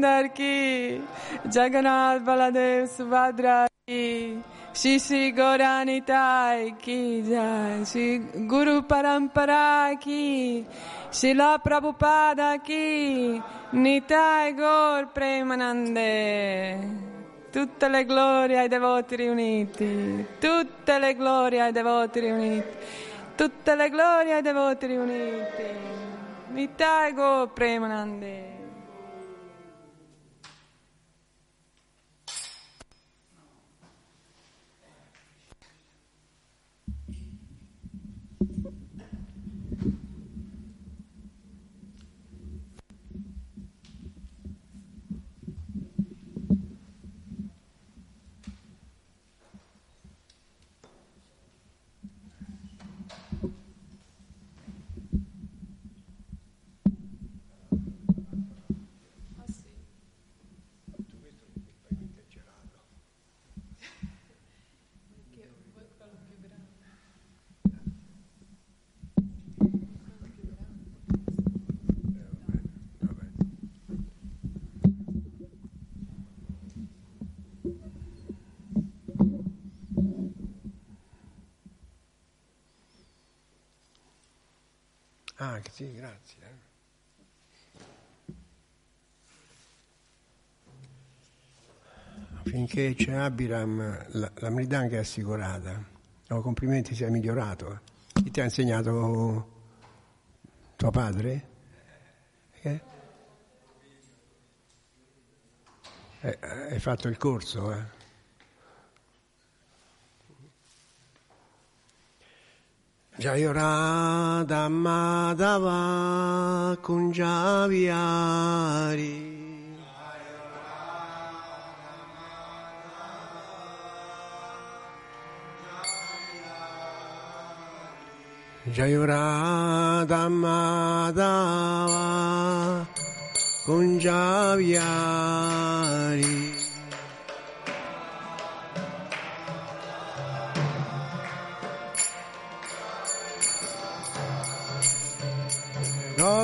Ki Jagannath Baladev Subhadra ki Shri Shri Gaurani Tai ki Jai Shri Guru Parampara ki Shila Prabhupada ki Nitai Gaur Premanande Tutte le glorie ai devoti riuniti, tutte le glorie ai devoti riuniti, tutte le glorie ai devoti riuniti. Nitai Gaur Premanande. Ah, sì, grazie. Finché c'è Abiram, la, la Mridanga è assicurata. No, complimenti, sei migliorato. Chi ti ha insegnato tuo padre? Eh? Eh, hai fatto il corso, eh? Jayo Radha Madhava Kunjaviari. Jayo Radha Madhava Kunjaviari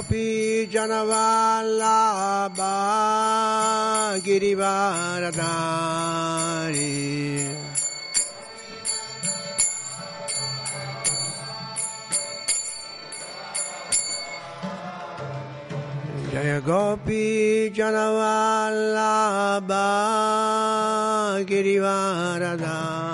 Gopi Janavallabha Girivaradari Jaya Gopi Janavallabha Girivaradari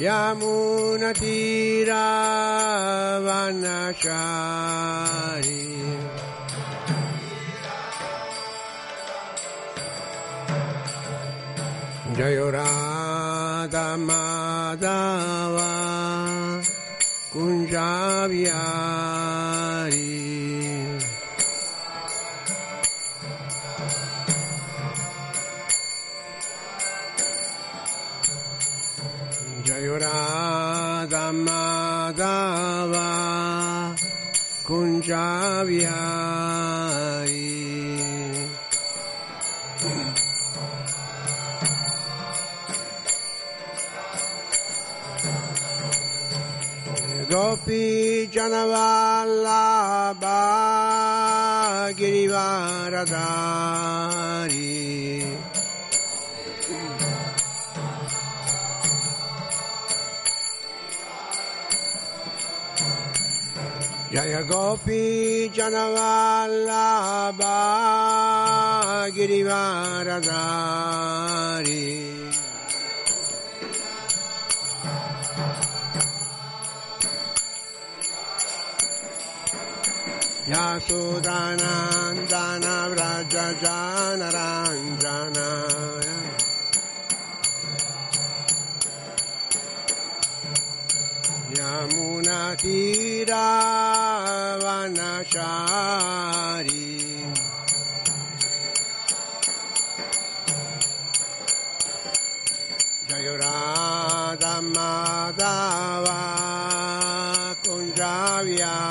Yamunatiravanashari. Jayurada Madhava Kunjaviari शाव्यायि गोपीजनवाल्लाबा गिरिवारदा Jaya Gopi Janavallabha Girivaradari Yasodhanandana Vrajajanaranjana Yamunatiravanashari Jayorada Madhava Kunjavyari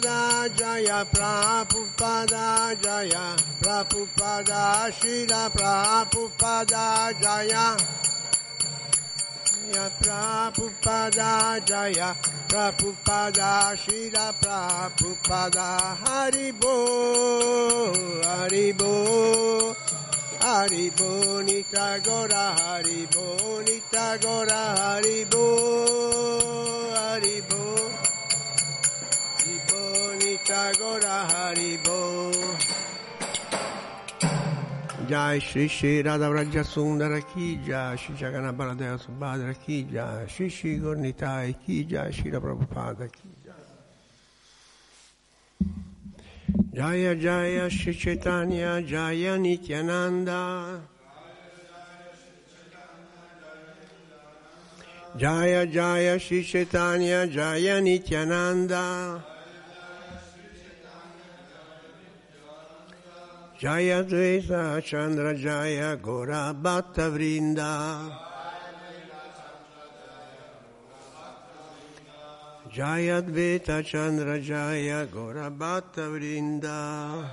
Prabhupada, Jaya Prabhupada, Jaya Prabhupada, Shila Prabhupada, Jaya. Jaya Prabhupada Jaya Prabhupada Shila Prabhupada Haribo Haribo Haribo Nita Gora Haribo Nita Gora Haribo Haribo Gora Haribo. Jai Shri Shri Radha Vraja Sundara Ki Jai Shri Jagana Baladeva Subhadra Ki Jai Shri Shri Gornitai Ki Jai Shri Prabhupada Ki Jaya Jaya Shri Chaitanya Jaya Nityananda. Jaya Jaya Shri Chaitanya Jaya Nityananda Jaya Dvaita Chandra Jaya Gora Bhatta Vrinda. Jaya Dvaita Chandra Jaya Gora Bhatta Vrinda.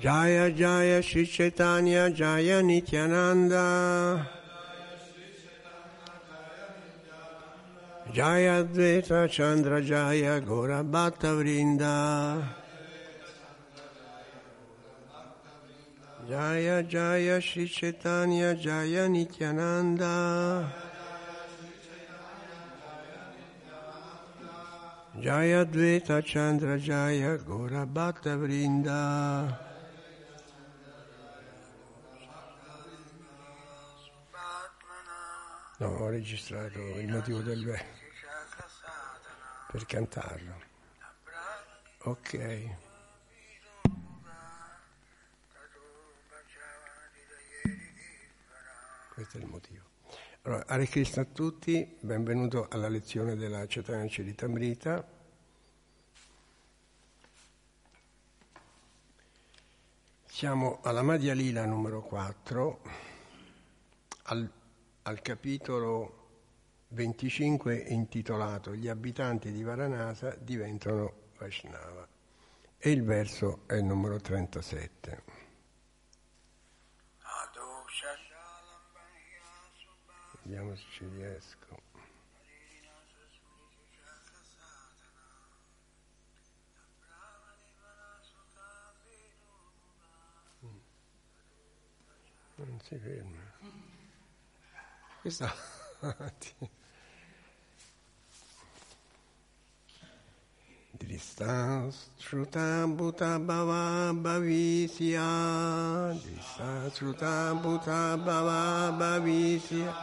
Jaya Jaya Shri Chaitanya Jaya Nityananda Jaya Dvaita Chandra Jaya Gora Bhatta Vrinda. Jaya Jaya Shri Chaitanya Jaya Nityananda. Jaya Dveta Chandra Jaya Gora Bhatta Vrinda registrato il motivo del verso per cantarlo. Ok. Questo è il motivo. Allora, Hare Krishna a tutti, benvenuto alla lezione della Chaitanya Charitamrita. Siamo alla Madhya Lila numero 4, al, al capitolo 25 intitolato Gli abitanti di Varanasa diventano Vaishnava e il verso è il numero 37. Vediamo se ci riesco. Non si ferma. Bhuta bhava bhavisya.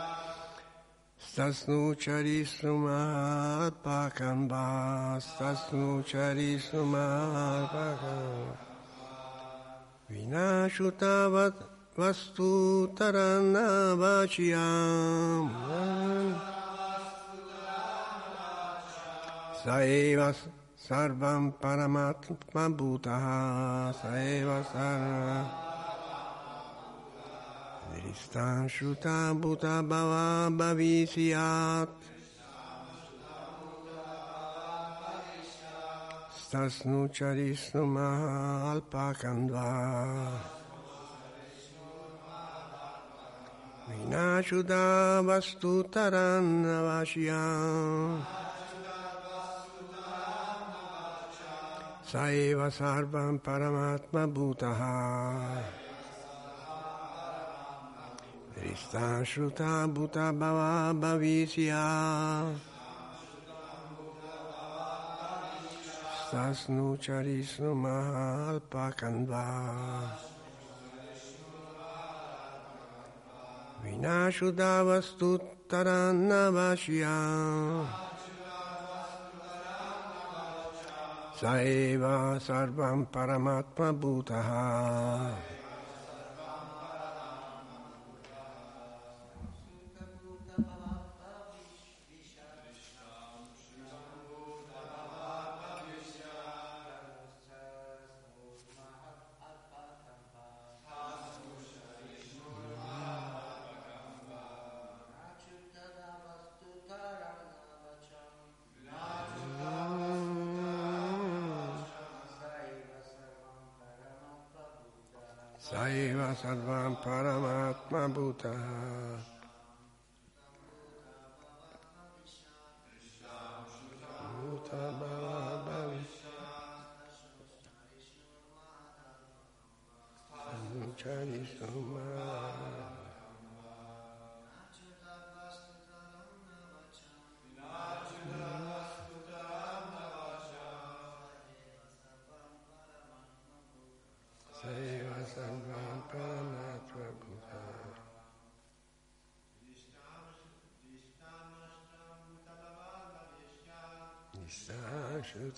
Stasnu charisuma pakamba Stasnu charisuma pakamba Vinashuta vastu tarana vachiyam Saeva sarvam paramatma bhutaha Saeva sarvam Dristan shuta bhuta bhava bhavisyat Stasnu charisnu mahalpakandva Vinashuddha vastu tarannavashyam Saeva sarvam paramatma bhutaha. Drista shruta bhuta bhava bhavisya Stasnu charisnu mahalpakandva Vinashuddha vastu tarannavashyam Saeva sarvam paramatma bhutaha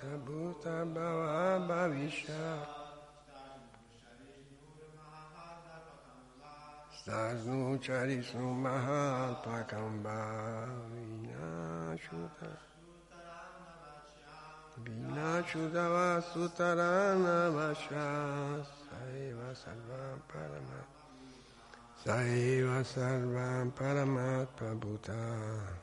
Nishashuta Bhuta Bhava Bhavisha. Stasnu Charisnu Mahalpakamba Vinashuta. Vinachudava Sutarana Vasha Saiva Sarvam Paramat Saiva Sarvam Paramat Prabhuta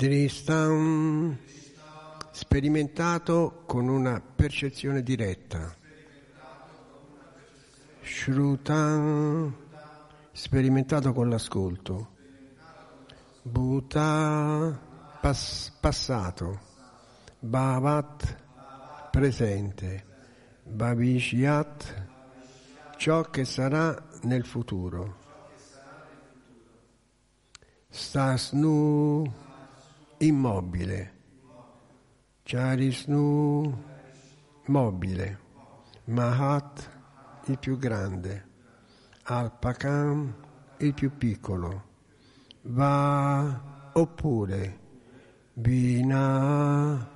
Dristam sperimentato con una percezione diretta. Shrutam sperimentato con l'ascolto. Bhuta pas- passato. Bhavat presente. Bhavishyat ciò che sarà nel futuro. Stasnu immobile. Charisnu mobile. Mahat il più grande. Alpakam il più piccolo. Va oppure. Vina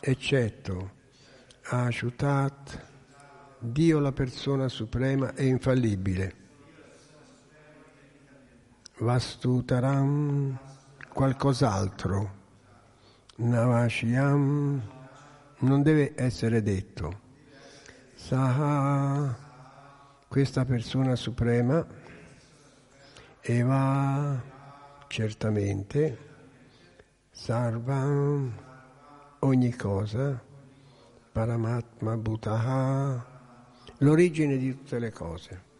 eccetto. Ashutat Dio la persona suprema e infallibile. Vastutaram qualcos'altro. Navashyam non deve essere detto. Saha, questa persona suprema, Eva, certamente, Sarvam, ogni cosa, Paramatma Bhutaha, l'origine di tutte le cose.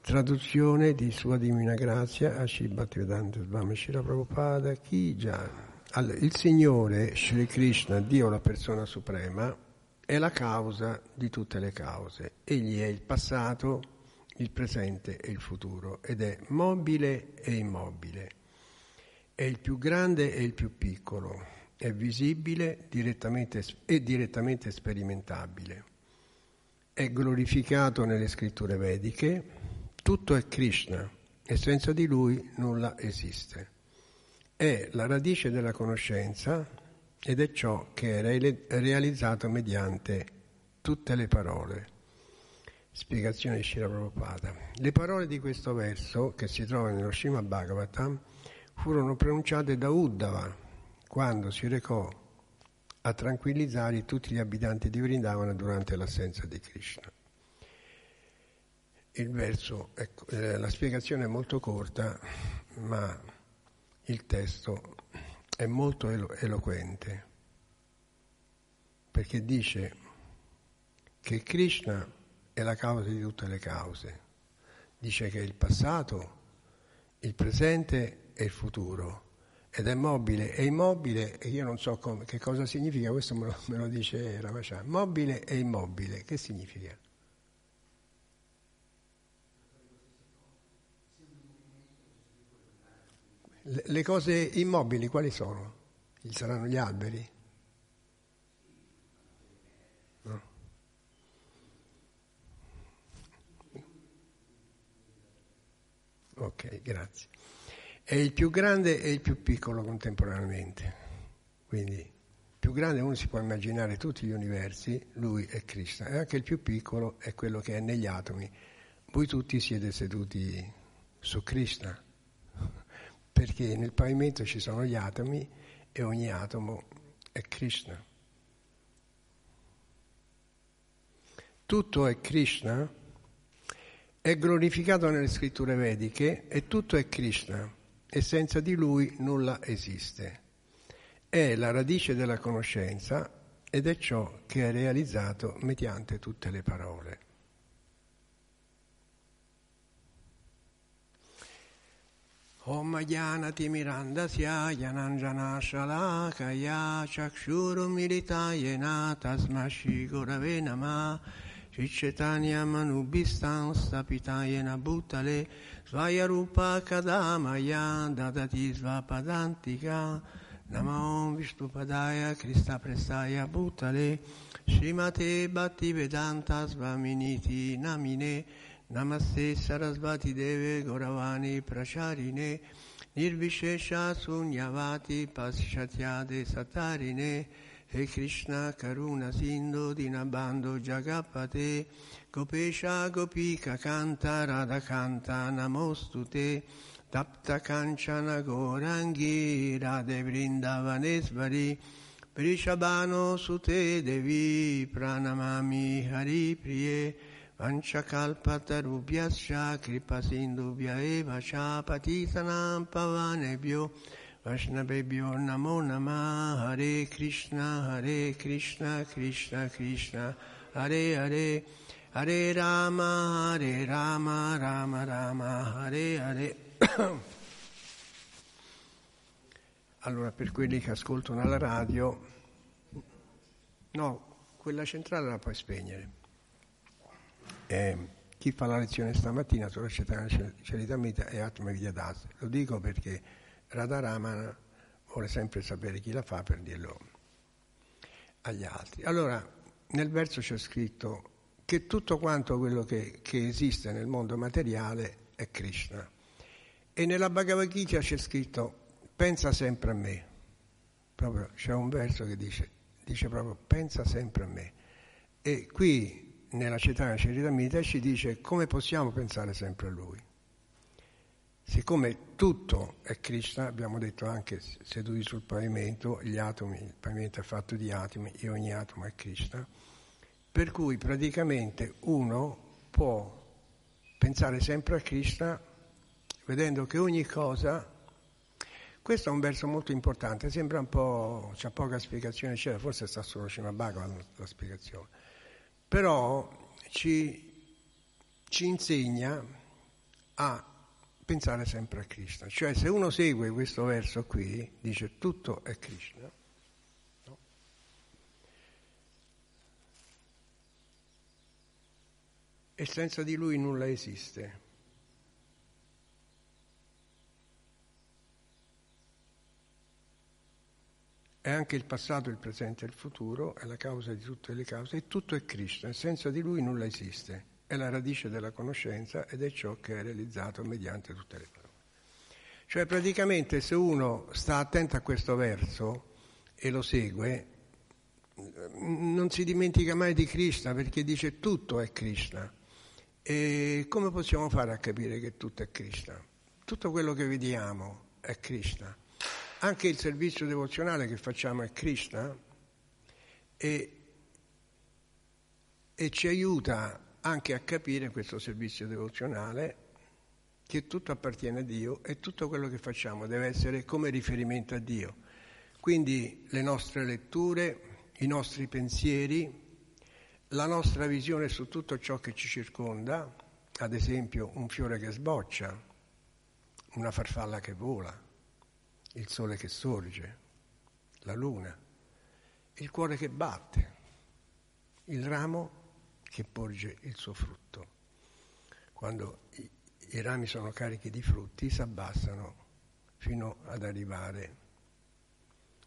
Traduzione di Sua Divina Grazia a Shri Bhaktivedanta Swami Shira Prabhupada Kija. Il Signore, Sri Krishna, Dio la persona suprema, è la causa di tutte le cause. Egli è il passato, il presente e il futuro ed è mobile e immobile. È il più grande e il più piccolo, è visibile direttamente, e direttamente sperimentabile. È glorificato nelle scritture vediche, tutto è Krishna e senza di lui nulla esiste è la radice della conoscenza ed è ciò che è realizzato mediante tutte le parole. Spiegazione di Shira Prabhupada. Le parole di questo verso, che si trova nello Srimad Bhagavatam, furono pronunciate da Uddhava quando si recò a tranquillizzare tutti gli abitanti di Vrindavana durante l'assenza di Krishna. Il verso, ecco, la spiegazione è molto corta, ma il testo è molto elo- eloquente perché dice che Krishna è la causa di tutte le cause, dice che è il passato, il presente e il futuro ed è mobile e immobile e io non so come, che cosa significa, questo me lo, me lo dice Ramachan, mobile e immobile, che significa? Le cose immobili quali sono? Ci saranno gli alberi? No. Ok, grazie. È il più grande e il più piccolo contemporaneamente. Quindi più grande uno si può immaginare tutti gli universi, lui è Krishna, e anche il più piccolo è quello che è negli atomi. Voi tutti siete seduti su Krishna perché nel pavimento ci sono gli atomi e ogni atomo è Krishna. Tutto è Krishna, è glorificato nelle scritture vediche e tutto è Krishna e senza di lui nulla esiste. È la radice della conoscenza ed è ciò che è realizzato mediante tutte le parole. Om Jnanati Mirandasya Jananjana Shalakaya Chakshurumiritayena Tasmashi Gurave Nama Cicetania Manubhistan Stapitayena Bhutale Svayarupa Kadamaya Dadati Svapadantika Namo Vishnupadaya Krista Prestaya Bhutale Srimate Bhaktivedanta Svaminiti Namine Namaste Sarasvati Deve Goravani Pracharine Nirvishesha Sunyavati Paschatyade Satarine He Krishna Karuna Sindhu Dinabando Jagapate Gopesha Gopika Kanta Radha Kanta Namostute Tapta Kanchana Gorangi Radhe Vrindavanesvari Prishabano Sute Devi Pranamami Hari Priye Vanchakalpatarubhyascha kripasindubhya eva cha patisanam pavanebhyo. Vaishnavebhyo namo nama Hare Krishna Hare Krishna Krishna Krishna. Hare Hare Hare Rama Hare Rama Rama Rama. Hare Hare. Allora per quelli che ascoltano alla radio no, quella centrale la puoi spegnere eh, chi fa la lezione stamattina sulla Charitamrita è Atma Vidyadas. Lo dico perché Radharamana vuole sempre sapere chi la fa per dirlo agli altri. Allora, nel verso c'è scritto che tutto quanto quello che, che esiste nel mondo materiale è Krishna. E nella Bhagavad Gita c'è scritto pensa sempre a me. Proprio, c'è un verso che dice, dice proprio pensa sempre a me. E qui nella città Ceritamita ci dice come possiamo pensare sempre a Lui. Siccome tutto è Krishna, abbiamo detto anche seduti sul pavimento, gli atomi, il pavimento è fatto di atomi e ogni atomo è Krishna, per cui praticamente uno può pensare sempre a Krishna vedendo che ogni cosa, questo è un verso molto importante, sembra un po', c'è poca spiegazione, forse sta solo Shima Bhagavan la spiegazione però ci, ci insegna a pensare sempre a Krishna. Cioè se uno segue questo verso qui, dice tutto è Krishna. E senza di lui nulla esiste. È anche il passato, il presente e il futuro, è la causa di tutte le cause e tutto è Krishna, senza di lui nulla esiste, è la radice della conoscenza ed è ciò che è realizzato mediante tutte le parole. Cioè praticamente se uno sta attento a questo verso e lo segue, non si dimentica mai di Krishna perché dice tutto è Krishna. E come possiamo fare a capire che tutto è Krishna? Tutto quello che vediamo è Krishna anche il servizio devozionale che facciamo è Krishna e, e ci aiuta anche a capire questo servizio devozionale che tutto appartiene a Dio e tutto quello che facciamo deve essere come riferimento a Dio. Quindi le nostre letture, i nostri pensieri, la nostra visione su tutto ciò che ci circonda, ad esempio un fiore che sboccia, una farfalla che vola, il sole che sorge, la luna, il cuore che batte, il ramo che porge il suo frutto. Quando i, i rami sono carichi di frutti si abbassano fino ad arrivare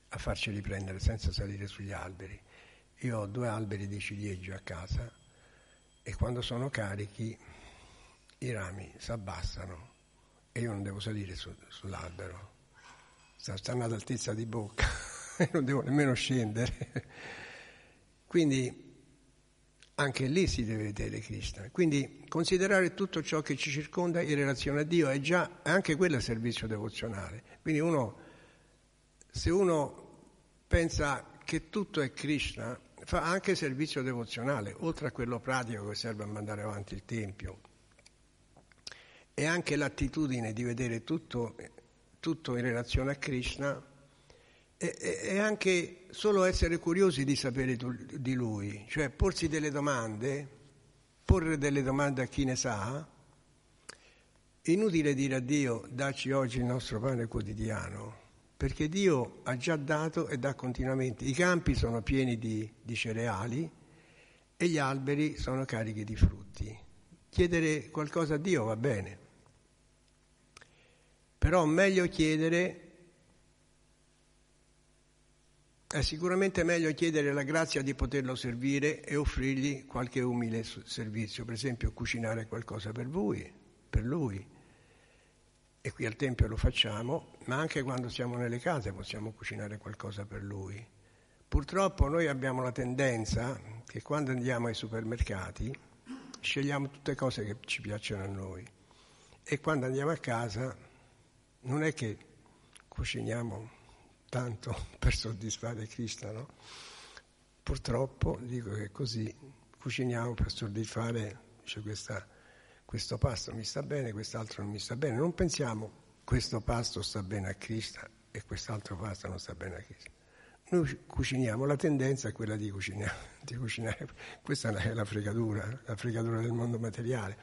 a farceli prendere senza salire sugli alberi. Io ho due alberi di ciliegio a casa e quando sono carichi i rami si abbassano e io non devo salire su, sull'albero stanno ad altezza di bocca, non devo nemmeno scendere. Quindi anche lì si deve vedere Krishna. Quindi considerare tutto ciò che ci circonda in relazione a Dio è già anche quello servizio devozionale. Quindi uno, se uno pensa che tutto è Krishna, fa anche servizio devozionale, oltre a quello pratico che serve a mandare avanti il Tempio. E anche l'attitudine di vedere tutto, tutto in relazione a Krishna e, e, anche solo essere curiosi di sapere di Lui, cioè porsi delle domande, porre delle domande a chi ne sa. Inutile dire a Dio, dacci oggi il nostro pane quotidiano perché Dio ha già dato e dà continuamente. I campi sono pieni di, di cereali e gli alberi sono carichi di frutti. Chiedere qualcosa a Dio va bene, però meglio chiedere, è sicuramente meglio chiedere la grazia di poterlo servire e offrirgli qualche umile servizio, per esempio cucinare qualcosa per voi, per lui e qui al Tempio lo facciamo, ma anche quando siamo nelle case possiamo cucinare qualcosa per lui. Purtroppo noi abbiamo la tendenza che quando andiamo ai supermercati scegliamo tutte cose che ci piacciono a noi e quando andiamo a casa non è che cuciniamo tanto per soddisfare Cristo, no? Purtroppo dico che così cuciniamo per soddisfare cioè questa questo pasto mi sta bene, quest'altro non mi sta bene. Non pensiamo questo pasto sta bene a Cristo e quest'altro pasto non sta bene a Cristo. Noi cuciniamo, la tendenza è quella di cucinare, di cucinare. questa è la fregatura, la fregatura del mondo materiale.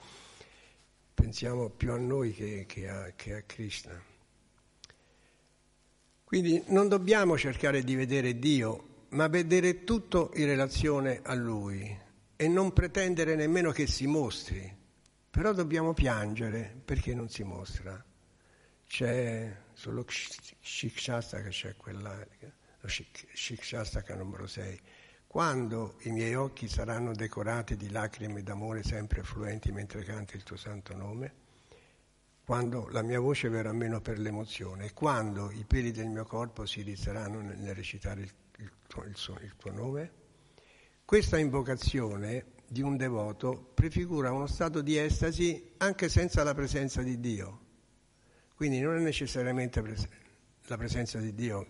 Pensiamo più a noi che, che, a, che a Krishna. Quindi non dobbiamo cercare di vedere Dio, ma vedere tutto in relazione a Lui e non pretendere nemmeno che si mostri, però dobbiamo piangere perché non si mostra. C'è sullo Shikshastaka, c'è quella, lo Shikshastaka numero 6. Quando i miei occhi saranno decorati di lacrime d'amore sempre fluenti mentre canti il tuo santo nome, quando la mia voce verrà meno per l'emozione, quando i peli del mio corpo si rizzeranno nel recitare il, il, tuo, il, il tuo nome, questa invocazione di un devoto prefigura uno stato di estasi anche senza la presenza di Dio. Quindi non è necessariamente la presenza di Dio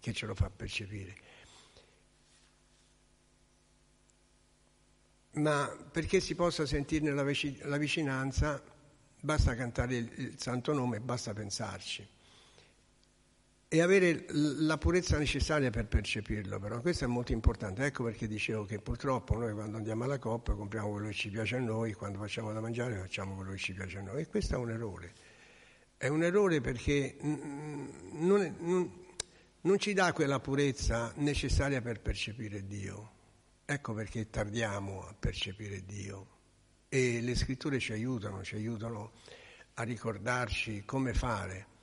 che ce lo fa percepire. Ma perché si possa sentirne la vicinanza basta cantare il santo nome, basta pensarci e avere la purezza necessaria per percepirlo, però questo è molto importante. Ecco perché dicevo che purtroppo noi quando andiamo alla coppa compriamo quello che ci piace a noi, quando facciamo da mangiare facciamo quello che ci piace a noi e questo è un errore. È un errore perché non, è, non, non ci dà quella purezza necessaria per percepire Dio. Ecco perché tardiamo a percepire Dio e le scritture ci aiutano, ci aiutano a ricordarci come fare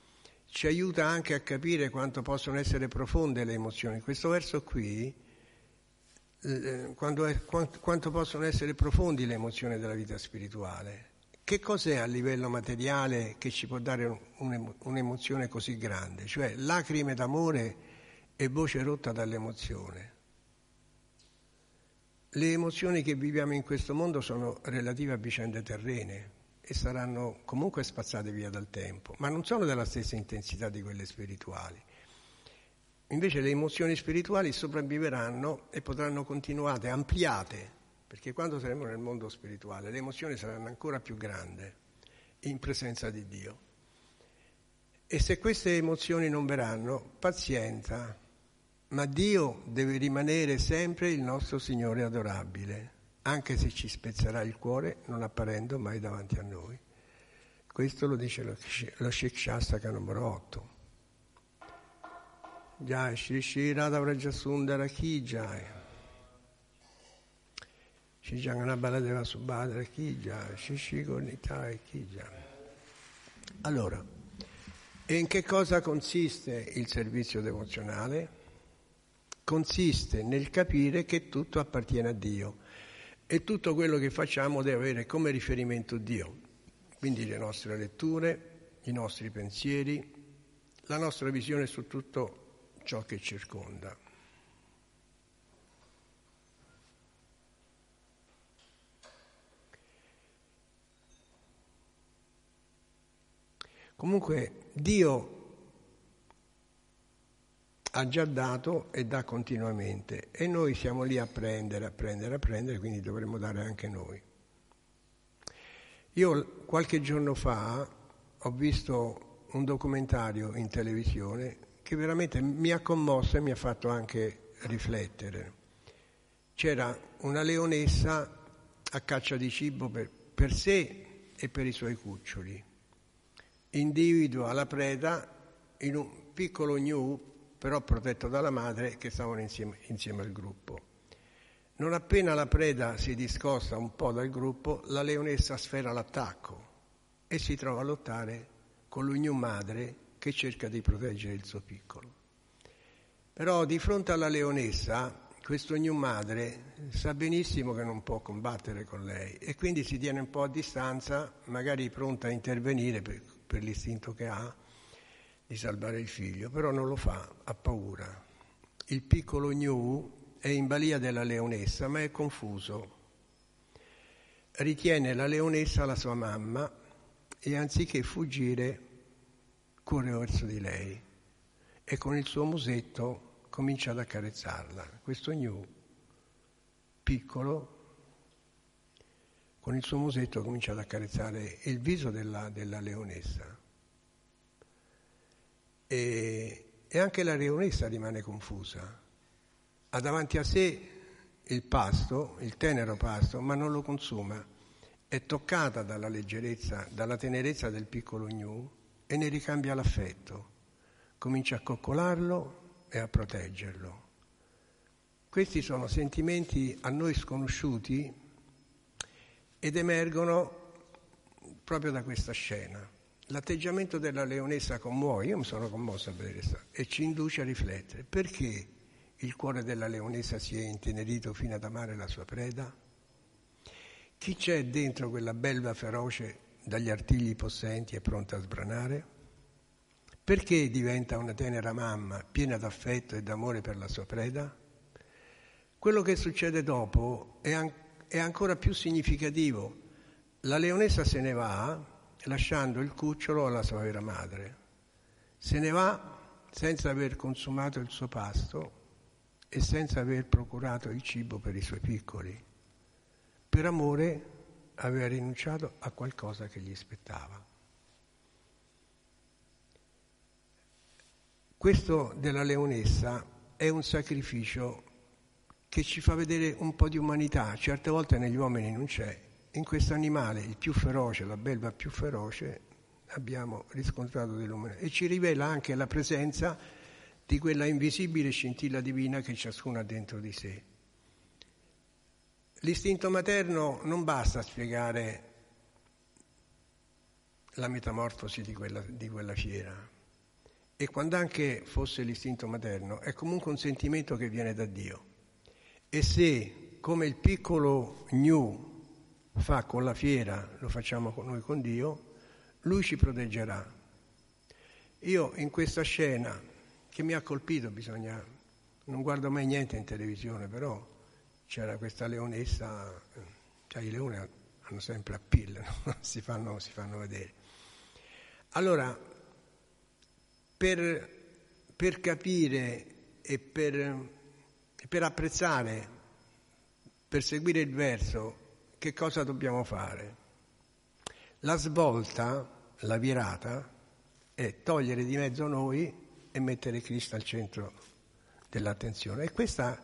ci aiuta anche a capire quanto possono essere profonde le emozioni. Questo verso qui, eh, è, quanto, quanto possono essere profondi le emozioni della vita spirituale. Che cos'è a livello materiale che ci può dare un, un'emozione così grande? Cioè lacrime d'amore e voce rotta dall'emozione. Le emozioni che viviamo in questo mondo sono relative a vicende terrene, e saranno comunque spazzate via dal tempo, ma non sono della stessa intensità di quelle spirituali. Invece le emozioni spirituali sopravviveranno e potranno continuare, ampliate, perché quando saremo nel mondo spirituale le emozioni saranno ancora più grandi in presenza di Dio. E se queste emozioni non verranno, pazienza, ma Dio deve rimanere sempre il nostro Signore adorabile anche se ci spezzerà il cuore non apparendo mai davanti a noi. Questo lo dice lo, lo numero 8. Jai Shri Shri Radha Vrajasundara Ki Jai Shri Jagannabaladeva Subhadra Ki Jai Shri Shri Gornitai Ki Jai Allora, in che cosa consiste il servizio devozionale? Consiste nel capire che tutto appartiene a Dio e tutto quello che facciamo deve avere come riferimento Dio, quindi le nostre letture, i nostri pensieri, la nostra visione su tutto ciò che circonda. Comunque Dio ha già dato e dà continuamente e noi siamo lì a prendere, a prendere, a prendere, quindi dovremmo dare anche noi. Io qualche giorno fa ho visto un documentario in televisione che veramente mi ha commosso e mi ha fatto anche riflettere. C'era una leonessa a caccia di cibo per, per sé e per i suoi cuccioli. Individua la preda in un piccolo gnu, però protetto dalla madre, che stavano insieme, insieme al gruppo. Non appena la preda si discosta un po' dal gruppo, la leonessa sfera l'attacco e si trova a lottare con l'ugno madre che cerca di proteggere il suo piccolo. Però di fronte alla leonessa questo new madre sa benissimo che non può combattere con lei e quindi si tiene un po' a distanza, magari pronta a intervenire per, per l'istinto che ha di salvare il figlio, però non lo fa, ha paura. Il piccolo New è in balia della leonessa, ma è confuso. Ritiene la leonessa la sua mamma e anziché fuggire corre verso di lei e con il suo musetto comincia ad accarezzarla. Questo gnu, piccolo, con il suo musetto comincia ad accarezzare il viso della, della leonessa. E, e anche la leonessa rimane confusa. Ha davanti a sé il pasto, il tenero pasto, ma non lo consuma. È toccata dalla leggerezza, dalla tenerezza del piccolo gnu e ne ricambia l'affetto. Comincia a coccolarlo, e a proteggerlo. Questi sono sentimenti a noi sconosciuti ed emergono proprio da questa scena. L'atteggiamento della leonessa commuove, io mi sono commosso a vedere questo, e ci induce a riflettere. Perché il cuore della leonessa si è intenerito fino ad amare la sua preda? Chi c'è dentro quella belva feroce dagli artigli possenti e pronta a sbranare? Perché diventa una tenera mamma, piena d'affetto e d'amore per la sua preda? Quello che succede dopo è, an- è ancora più significativo. La leonessa se ne va lasciando il cucciolo alla sua vera madre. Se ne va senza aver consumato il suo pasto e senza aver procurato il cibo per i suoi piccoli. Per amore aveva rinunciato a qualcosa che gli spettava. Questo della leonessa è un sacrificio che ci fa vedere un po' di umanità, certe volte negli uomini non c'è. In questo animale, il più feroce, la belva più feroce, abbiamo riscontrato dell'umanità e ci rivela anche la presenza di quella invisibile scintilla divina che ciascuno ha dentro di sé. L'istinto materno non basta a spiegare la metamorfosi di quella, di quella fiera, e quando anche fosse l'istinto materno, è comunque un sentimento che viene da Dio. E se, come il piccolo gnu fa con la fiera, lo facciamo noi con Dio, Lui ci proteggerà. Io in questa scena, che mi ha colpito, bisogna, non guardo mai niente in televisione, però c'era questa leonessa, cioè i leoni hanno sempre appeal, no? si, fanno, si fanno vedere. Allora, per, per capire e per, per apprezzare, per seguire il verso, che cosa dobbiamo fare? La svolta, la virata, è togliere di mezzo noi e mettere Cristo al centro dell'attenzione. E questa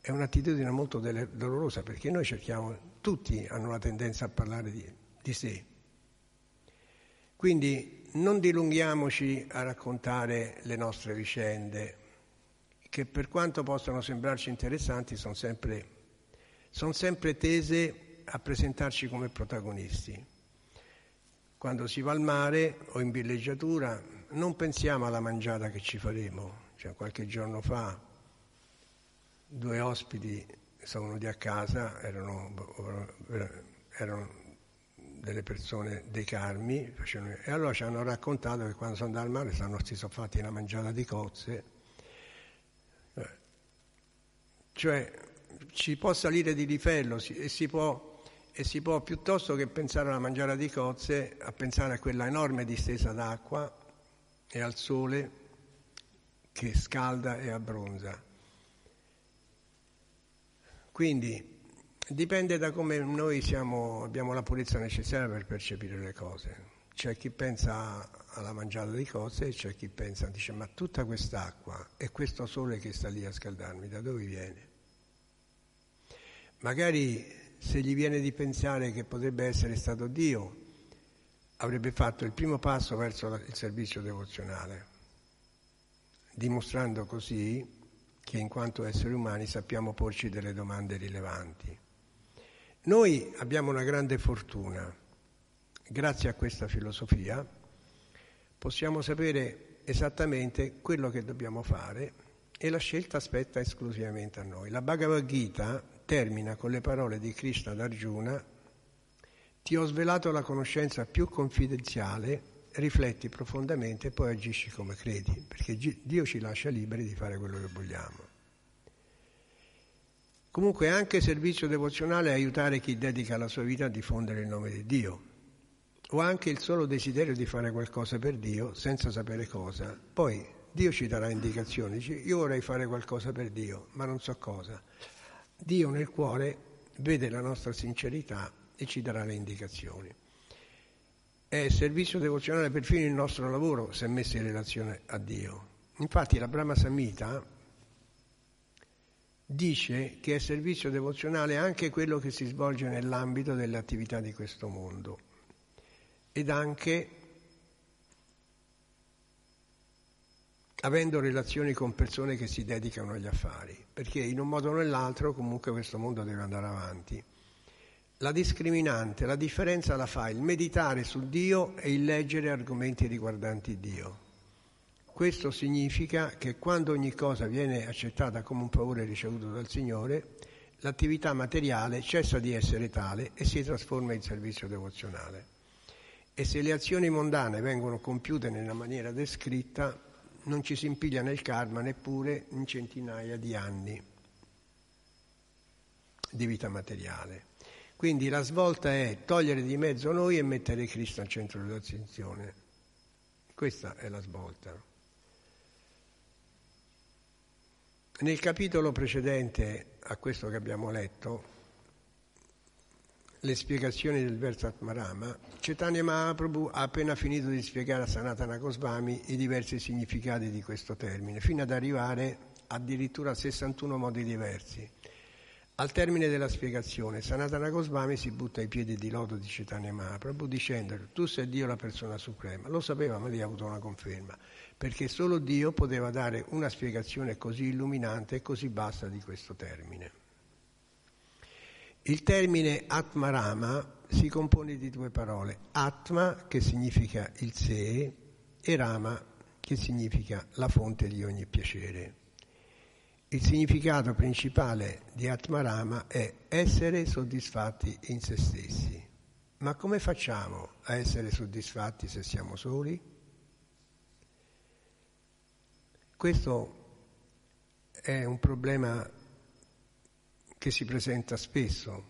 è un'attitudine molto dolorosa perché noi cerchiamo, tutti hanno la tendenza a parlare di, di sé. Quindi non dilunghiamoci a raccontare le nostre vicende, che per quanto possano sembrarci interessanti sono sempre, sono sempre tese a presentarci come protagonisti. Quando si va al mare o in villeggiatura non pensiamo alla mangiata che ci faremo. Cioè, qualche giorno fa due ospiti sono venuti a casa, erano, erano delle persone dei Carmi facevano, e allora ci hanno raccontato che quando sono andati al mare sono, si sono fatti una mangiata di cozze. Cioè ci può salire di livello e si può, e si può piuttosto che pensare alla mangiata di cozze, a pensare a quella enorme distesa d'acqua e al sole che scalda e abbronza. Quindi dipende da come noi siamo, abbiamo la purezza necessaria per percepire le cose. C'è chi pensa alla mangiata di cose e c'è chi pensa, dice ma tutta quest'acqua e questo sole che sta lì a scaldarmi, da dove viene? Magari se gli viene di pensare che potrebbe essere stato Dio, avrebbe fatto il primo passo verso il servizio devozionale, dimostrando così che in quanto esseri umani sappiamo porci delle domande rilevanti. Noi abbiamo una grande fortuna, grazie a questa filosofia possiamo sapere esattamente quello che dobbiamo fare e la scelta aspetta esclusivamente a noi. La Bhagavad Gita termina con le parole di Krishna ad Arjuna, ti ho svelato la conoscenza più confidenziale rifletti profondamente e poi agisci come credi, perché Dio ci lascia liberi di fare quello che vogliamo. Comunque anche servizio devozionale è aiutare chi dedica la sua vita a diffondere il nome di Dio, o anche il solo desiderio di fare qualcosa per Dio senza sapere cosa. Poi Dio ci darà indicazioni, dice io vorrei fare qualcosa per Dio, ma non so cosa. Dio nel cuore vede la nostra sincerità e ci darà le indicazioni è servizio devozionale perfino il nostro lavoro se messo in relazione a Dio. Infatti la Brahma Samhita dice che è servizio devozionale anche quello che si svolge nell'ambito delle attività di questo mondo ed anche avendo relazioni con persone che si dedicano agli affari, perché in un modo o nell'altro comunque questo mondo deve andare avanti la discriminante, la differenza la fa il meditare su Dio e il leggere argomenti riguardanti Dio. Questo significa che quando ogni cosa viene accettata come un favore ricevuto dal Signore, l'attività materiale cessa di essere tale e si trasforma in servizio devozionale. E se le azioni mondane vengono compiute nella maniera descritta, non ci si impiglia nel karma neppure in centinaia di anni di vita materiale. Quindi la svolta è togliere di mezzo noi e mettere Cristo al centro dell'attenzione. Questa è la svolta. Nel capitolo precedente a questo che abbiamo letto, le spiegazioni del verso Atmarama, Chaitanya Mahaprabhu ha appena finito di spiegare a Sanatana Goswami i diversi significati di questo termine, fino ad arrivare addirittura a 61 modi diversi. Al termine della spiegazione, Sanatana Goswami si butta ai piedi di loto di Chaitanya Mahaprabhu dicendo tu sei Dio la persona suprema. Lo sapeva ma lì ha avuto una conferma, perché solo Dio poteva dare una spiegazione così illuminante e così bassa di questo termine. Il termine Atmarama si compone di due parole, Atma che significa il sé e Rama che significa la fonte di ogni piacere. Il significato principale di Atmarama è essere soddisfatti in se stessi. Ma come facciamo a essere soddisfatti se siamo soli? Questo è un problema che si presenta spesso.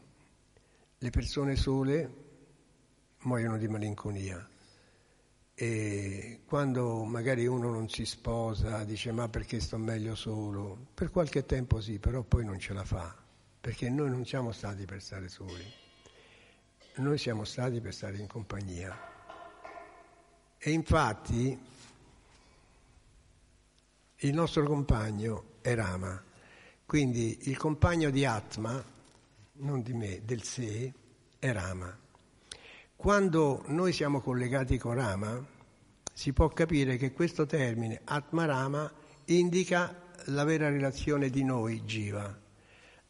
Le persone sole muoiono di malinconia e quando magari uno non si sposa dice ma perché sto meglio solo? Per qualche tempo sì, però poi non ce la fa, perché noi non siamo stati per stare soli, noi siamo stati per stare in compagnia. E infatti il nostro compagno è Rama, quindi il compagno di Atma, non di me, del sé, è Rama. Quando noi siamo collegati con Rama, si può capire che questo termine Atmarama indica la vera relazione di noi, Jiva.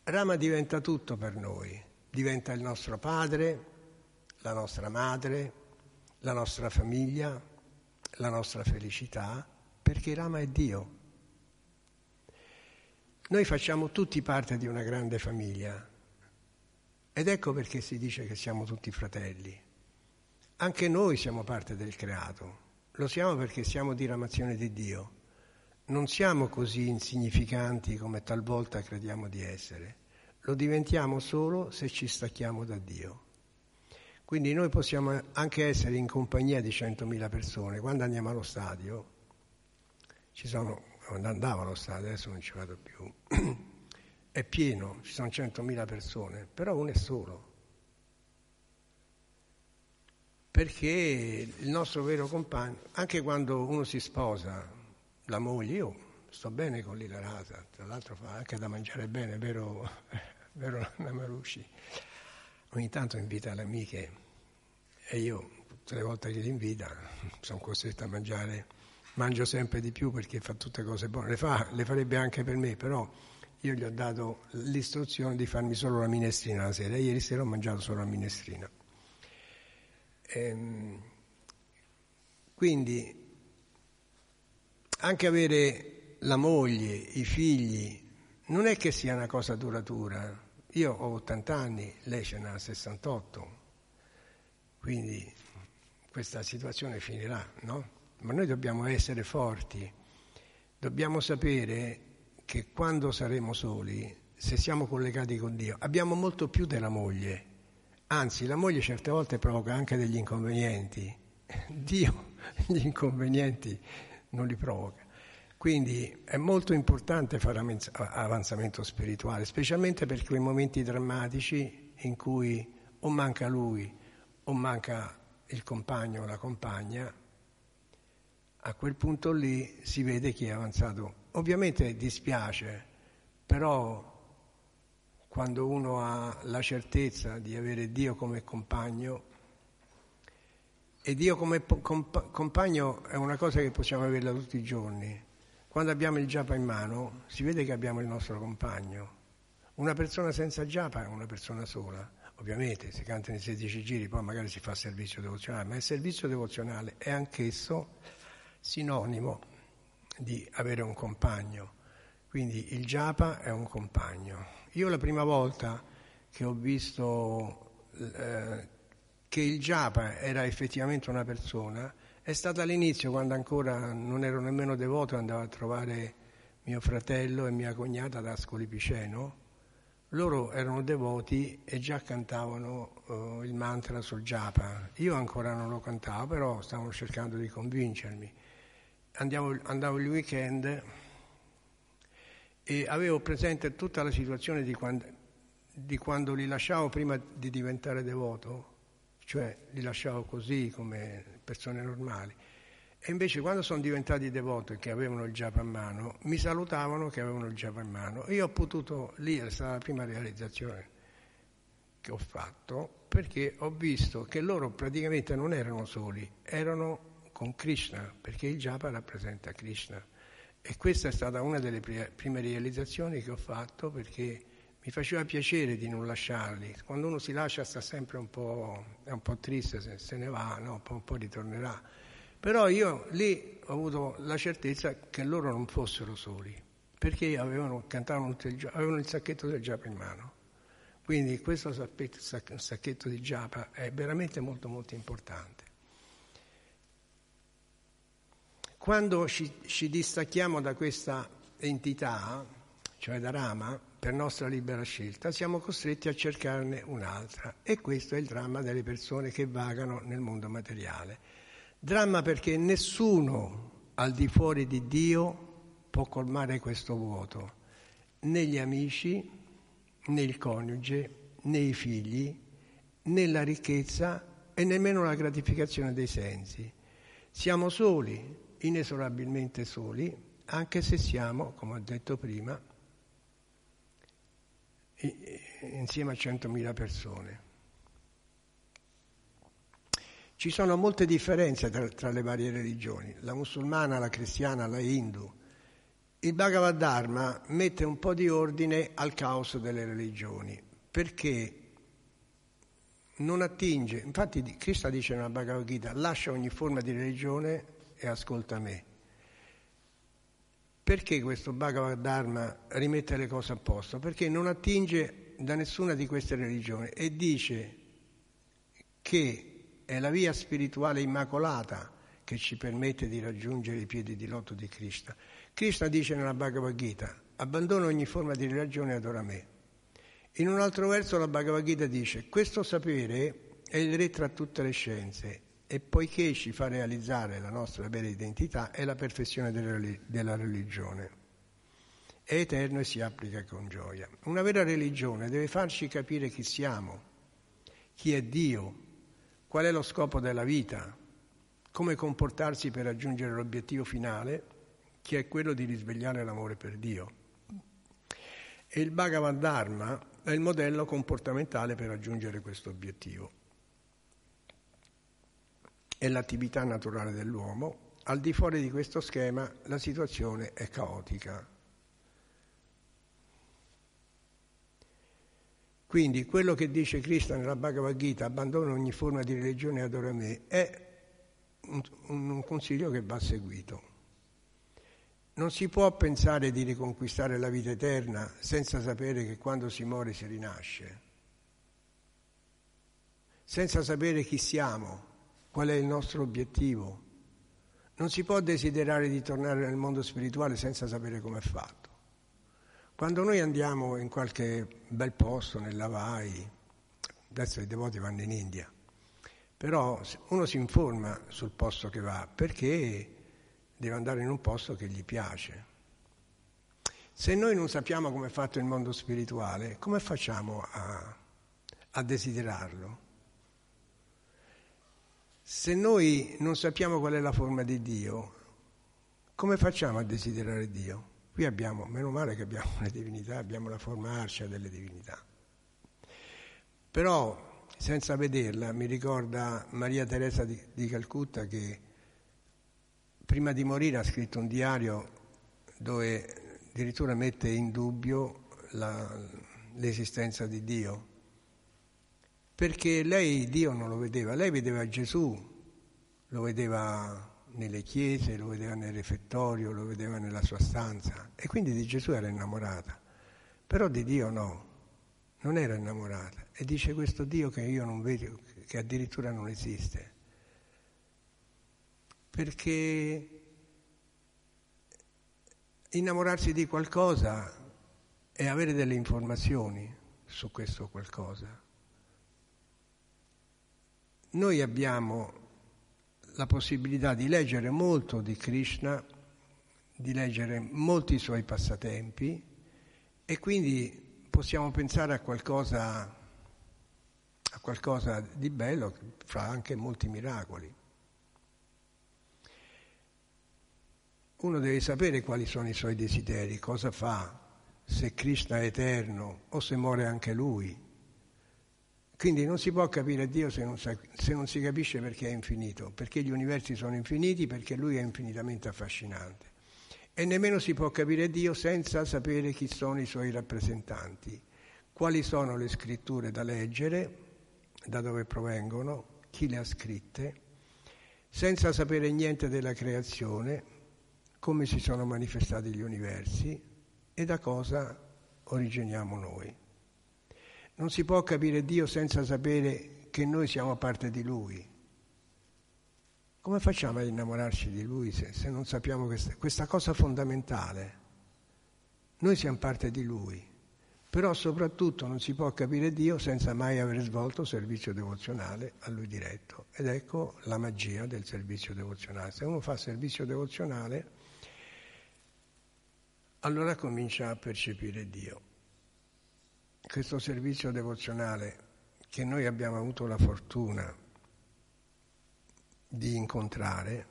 Rama diventa tutto per noi, diventa il nostro padre, la nostra madre, la nostra famiglia, la nostra felicità, perché Rama è Dio. Noi facciamo tutti parte di una grande famiglia ed ecco perché si dice che siamo tutti fratelli. Anche noi siamo parte del creato, lo siamo perché siamo diramazione di Dio. Non siamo così insignificanti come talvolta crediamo di essere, lo diventiamo solo se ci stacchiamo da Dio. Quindi noi possiamo anche essere in compagnia di 100.000 persone. Quando andiamo allo stadio ci sono quando andavo allo stadio, adesso non ci vado più, è pieno, ci sono 100.000 persone, però uno è solo. Perché il nostro vero compagno, anche quando uno si sposa, la moglie, io sto bene con Lila Rasa, tra l'altro fa anche da mangiare bene, vero, vero Namarushi? Ogni tanto invita le amiche e io tutte le volte che li invita sono costretto a mangiare, mangio sempre di più perché fa tutte cose buone, le, fa, le farebbe anche per me, però io gli ho dato l'istruzione di farmi solo la minestrina la sera, ieri sera ho mangiato solo la minestrina. Ehm, quindi anche avere la moglie, i figli, non è che sia una cosa duratura. Io ho 80 anni, lei ce n'ha 68, quindi questa situazione finirà, no? Ma noi dobbiamo essere forti, dobbiamo sapere che quando saremo soli, se siamo collegati con Dio, abbiamo molto più della moglie. Anzi, la moglie certe volte provoca anche degli inconvenienti. Dio gli inconvenienti non li provoca. Quindi è molto importante fare avanzamento spirituale, specialmente per quei momenti drammatici in cui o manca lui o manca il compagno o la compagna, a quel punto lì si vede chi è avanzato. Ovviamente dispiace, però quando uno ha la certezza di avere Dio come compagno, e Dio come comp- compagno è una cosa che possiamo averla tutti i giorni. Quando abbiamo il giapa in mano, si vede che abbiamo il nostro compagno. Una persona senza giapa è una persona sola. Ovviamente si cantano i 16 giri, poi magari si fa servizio devozionale, ma il servizio devozionale è anch'esso sinonimo di avere un compagno. Quindi il japa è un compagno. Io la prima volta che ho visto eh, che il japa era effettivamente una persona è stata all'inizio, quando ancora non ero nemmeno devoto, andavo a trovare mio fratello e mia cognata ad Ascoli Piceno loro erano devoti e già cantavano uh, il mantra sul japa. Io ancora non lo cantavo, però stavano cercando di convincermi. Andiamo, andavo il weekend e avevo presente tutta la situazione di quando, di quando li lasciavo prima di diventare devoto, cioè li lasciavo così come persone normali. E invece quando sono diventati devoti che avevano il japa in mano, mi salutavano che avevano il japa in mano. Io ho potuto, lì è stata la prima realizzazione che ho fatto, perché ho visto che loro praticamente non erano soli, erano con Krishna, perché il japa rappresenta Krishna. E questa è stata una delle prime realizzazioni che ho fatto perché mi faceva piacere di non lasciarli. Quando uno si lascia sta sempre un po', è un po triste se, se ne va, no? poi, poi ritornerà. Però io lì ho avuto la certezza che loro non fossero soli, perché avevano, cantavano il, avevano il sacchetto del giappa in mano. Quindi questo sacchetto di giappa è veramente molto molto importante. Quando ci, ci distacchiamo da questa entità, cioè da Rama, per nostra libera scelta, siamo costretti a cercarne un'altra e questo è il dramma delle persone che vagano nel mondo materiale. Dramma perché nessuno al di fuori di Dio può colmare questo vuoto, né gli amici, né il coniuge, né i figli, né la ricchezza e nemmeno la gratificazione dei sensi. Siamo soli, inesorabilmente soli, anche se siamo, come ho detto prima, insieme a 100.000 persone. Ci sono molte differenze tra, tra, le varie religioni, la musulmana, la cristiana, la hindu. Il Bhagavad Dharma mette un po' di ordine al caos delle religioni, perché non attinge, infatti Krishna dice nella Bhagavad Gita, lascia ogni forma di religione e ascolta me. Perché questo Bhagavad Dharma rimette le cose a posto? Perché non attinge da nessuna di queste religioni e dice che è la via spirituale immacolata che ci permette di raggiungere i piedi di loto di Krishna. Krishna dice nella Bhagavad Gita, abbandono ogni forma di religione e adora me. In un altro verso la Bhagavad Gita dice, questo sapere è il re tra tutte le scienze e poiché ci fa realizzare la nostra vera identità è la perfezione della religione. È eterno e si applica con gioia. Una vera religione deve farci capire chi siamo, chi è Dio, qual è lo scopo della vita, come comportarsi per raggiungere l'obiettivo finale, che è quello di risvegliare l'amore per Dio. E il Bhagavad Dharma è il modello comportamentale per raggiungere questo obiettivo è l'attività naturale dell'uomo, al di fuori di questo schema la situazione è caotica. Quindi quello che dice Krishna nella Bhagavad Gita, abbandona ogni forma di religione e adora me, è un, un consiglio che va seguito. Non si può pensare di riconquistare la vita eterna senza sapere che quando si muore si rinasce, senza sapere chi siamo, qual è il nostro obiettivo. Non si può desiderare di tornare nel mondo spirituale senza sapere come è fatto. Quando noi andiamo in qualche bel posto, nell'Hawaii, adesso i devoti vanno in India, però uno si informa sul posto che va perché deve andare in un posto che gli piace. Se noi non sappiamo come è fatto il mondo spirituale, come facciamo a, a desiderarlo? Se noi non sappiamo qual è la forma di Dio, come facciamo a desiderare Dio? Qui abbiamo, meno male che abbiamo le divinità, abbiamo la forma arcia delle divinità. Però, senza vederla, mi ricorda Maria Teresa di, di Calcutta che prima di morire ha scritto un diario dove addirittura mette in dubbio la, l'esistenza di Dio perché lei Dio non lo vedeva, lei vedeva Gesù, lo vedeva nelle chiese, lo vedeva nel refettorio, lo vedeva nella sua stanza e quindi di Gesù era innamorata, però di Dio no, non era innamorata e dice questo Dio che io non vedo, che addirittura non esiste, perché innamorarsi di qualcosa è avere delle informazioni su questo qualcosa. Noi abbiamo la possibilità di leggere molto di Krishna, di leggere molti suoi passatempi e quindi possiamo pensare a qualcosa, a qualcosa di bello, fra anche molti miracoli. Uno deve sapere quali sono i suoi desideri, cosa fa, se Krishna è eterno o se muore anche lui. Quindi non si può capire Dio se non, sa, se non, si capisce perché è infinito, perché gli universi sono infiniti, perché Lui è infinitamente affascinante. E nemmeno si può capire Dio senza sapere chi sono i Suoi rappresentanti, quali sono le scritture da leggere, da dove provengono, chi le ha scritte, senza sapere niente della creazione, come si sono manifestati gli universi e da cosa originiamo noi. Non si può capire Dio senza sapere che noi siamo parte di Lui. Come facciamo ad innamorarci di Lui se, se non sappiamo questa, questa cosa fondamentale? Noi siamo parte di Lui, però soprattutto non si può capire Dio senza mai aver svolto servizio devozionale a Lui diretto. Ed ecco la magia del servizio devozionale. Se uno fa servizio devozionale, allora comincia a percepire Dio questo servizio devozionale che noi abbiamo avuto la fortuna di incontrare,